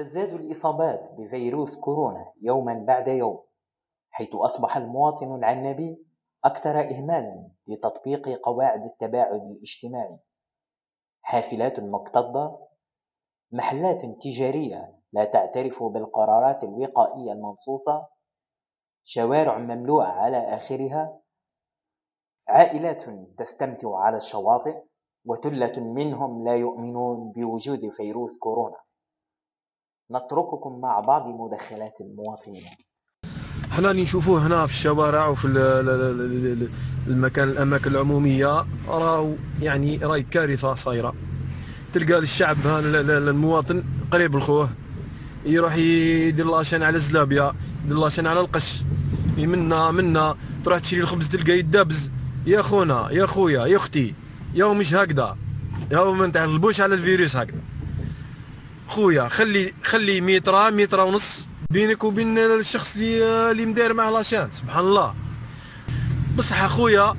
تزداد الإصابات بفيروس كورونا يوما بعد يوم حيث أصبح المواطن العنبي أكثر إهمالا لتطبيق قواعد التباعد الاجتماعي. حافلات مكتظة محلات تجارية لا تعترف بالقرارات الوقائية المنصوصة شوارع مملوءة على آخرها عائلات تستمتع على الشواطئ وثلة منهم لا يؤمنون بوجود فيروس كورونا. نترككم مع بعض مدخلات المواطنين إحنا نشوفوه هنا في الشوارع وفي المكان الأماكن العمومية راهو يعني راهي كارثة صايرة. تلقى الشعب المواطن قريب لخوه. يروح يدير la chaîne على الزلابية يدير la chaîne على القش. منا منا تروح تشري الخبز تلقى يدابز. يا خونا يا خويا يا أختي يا مش هكذا. يا ما نتعلبوش على الفيروس هكذا. خويا خلي خلي متر متر ونص بينك وبين الشخص اللي اللي مداير معاه لاشان سبحان الله. بصح اخويا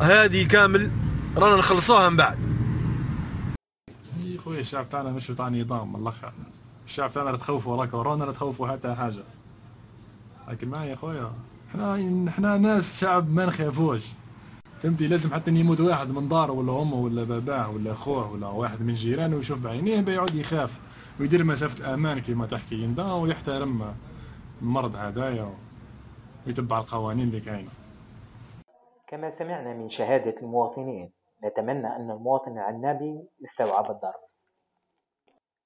هذه كامل رانا نخلصوها من بعد. خويا الشعب تاعنا مش تاع نظام من الآخر الشعب تاعنا لا تخوفوا ولا كورونا لا تخوفوا حتى حاجة. لكن معايا خويا إحنا إحنا ناس شعب ما نخافوش. فهمتي؟ لازم حتى يموت واحد من داره ولا أمه ولا باباه ولا أخوه ولا واحد من جيرانه ويشوف بعينيه بيقعد يخاف. ويدير مسافة الأمان كما تحكي يندا ويحترم المرض هدايا ويتبع القوانين اللي كاينة. كما سمعنا من شهادة المواطنين نتمنى أن المواطن العنابي يستوعب الدرس.